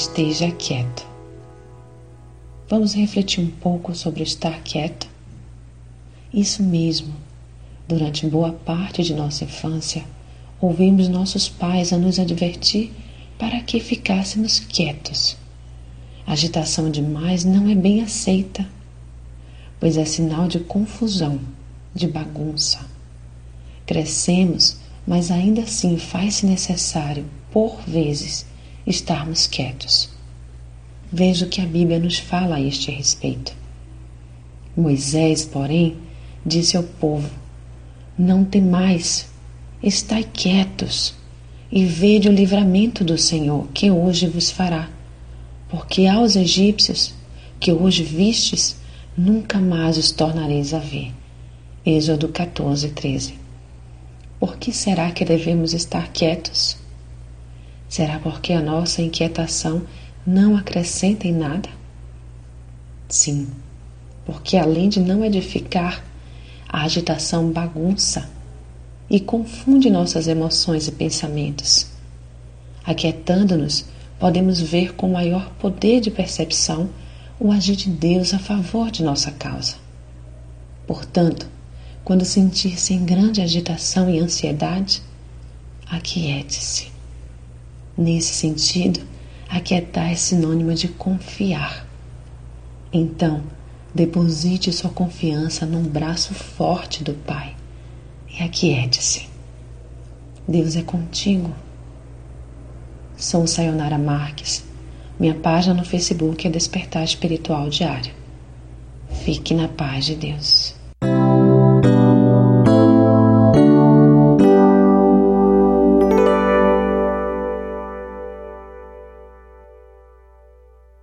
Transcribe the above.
esteja quieto. Vamos refletir um pouco sobre estar quieto? Isso mesmo. Durante boa parte de nossa infância, ouvimos nossos pais a nos advertir para que ficássemos quietos. Agitação demais não é bem aceita, pois é sinal de confusão, de bagunça. Crescemos, mas ainda assim faz-se necessário, por vezes, estarmos quietos. Veja o que a Bíblia nos fala a este respeito. Moisés, porém, disse ao povo: Não temais, estai quietos e vede o livramento do Senhor que hoje vos fará. Porque aos egípcios que hoje vistes, nunca mais os tornareis a ver. Êxodo 14, 13. Por que será que devemos estar quietos? Será porque a nossa inquietação não acrescenta em nada? Sim, porque além de não edificar, a agitação bagunça e confunde nossas emoções e pensamentos. Aquietando-nos, podemos ver com maior poder de percepção o agir de Deus a favor de nossa causa. Portanto, quando sentir-se em grande agitação e ansiedade, aquiete-se. Nesse sentido, aquietar é sinônimo de confiar. Então, deposite sua confiança num braço forte do Pai e aquiete-se. Deus é contigo. Sou Sayonara Marques. Minha página no Facebook é Despertar Espiritual Diário. Fique na paz de Deus.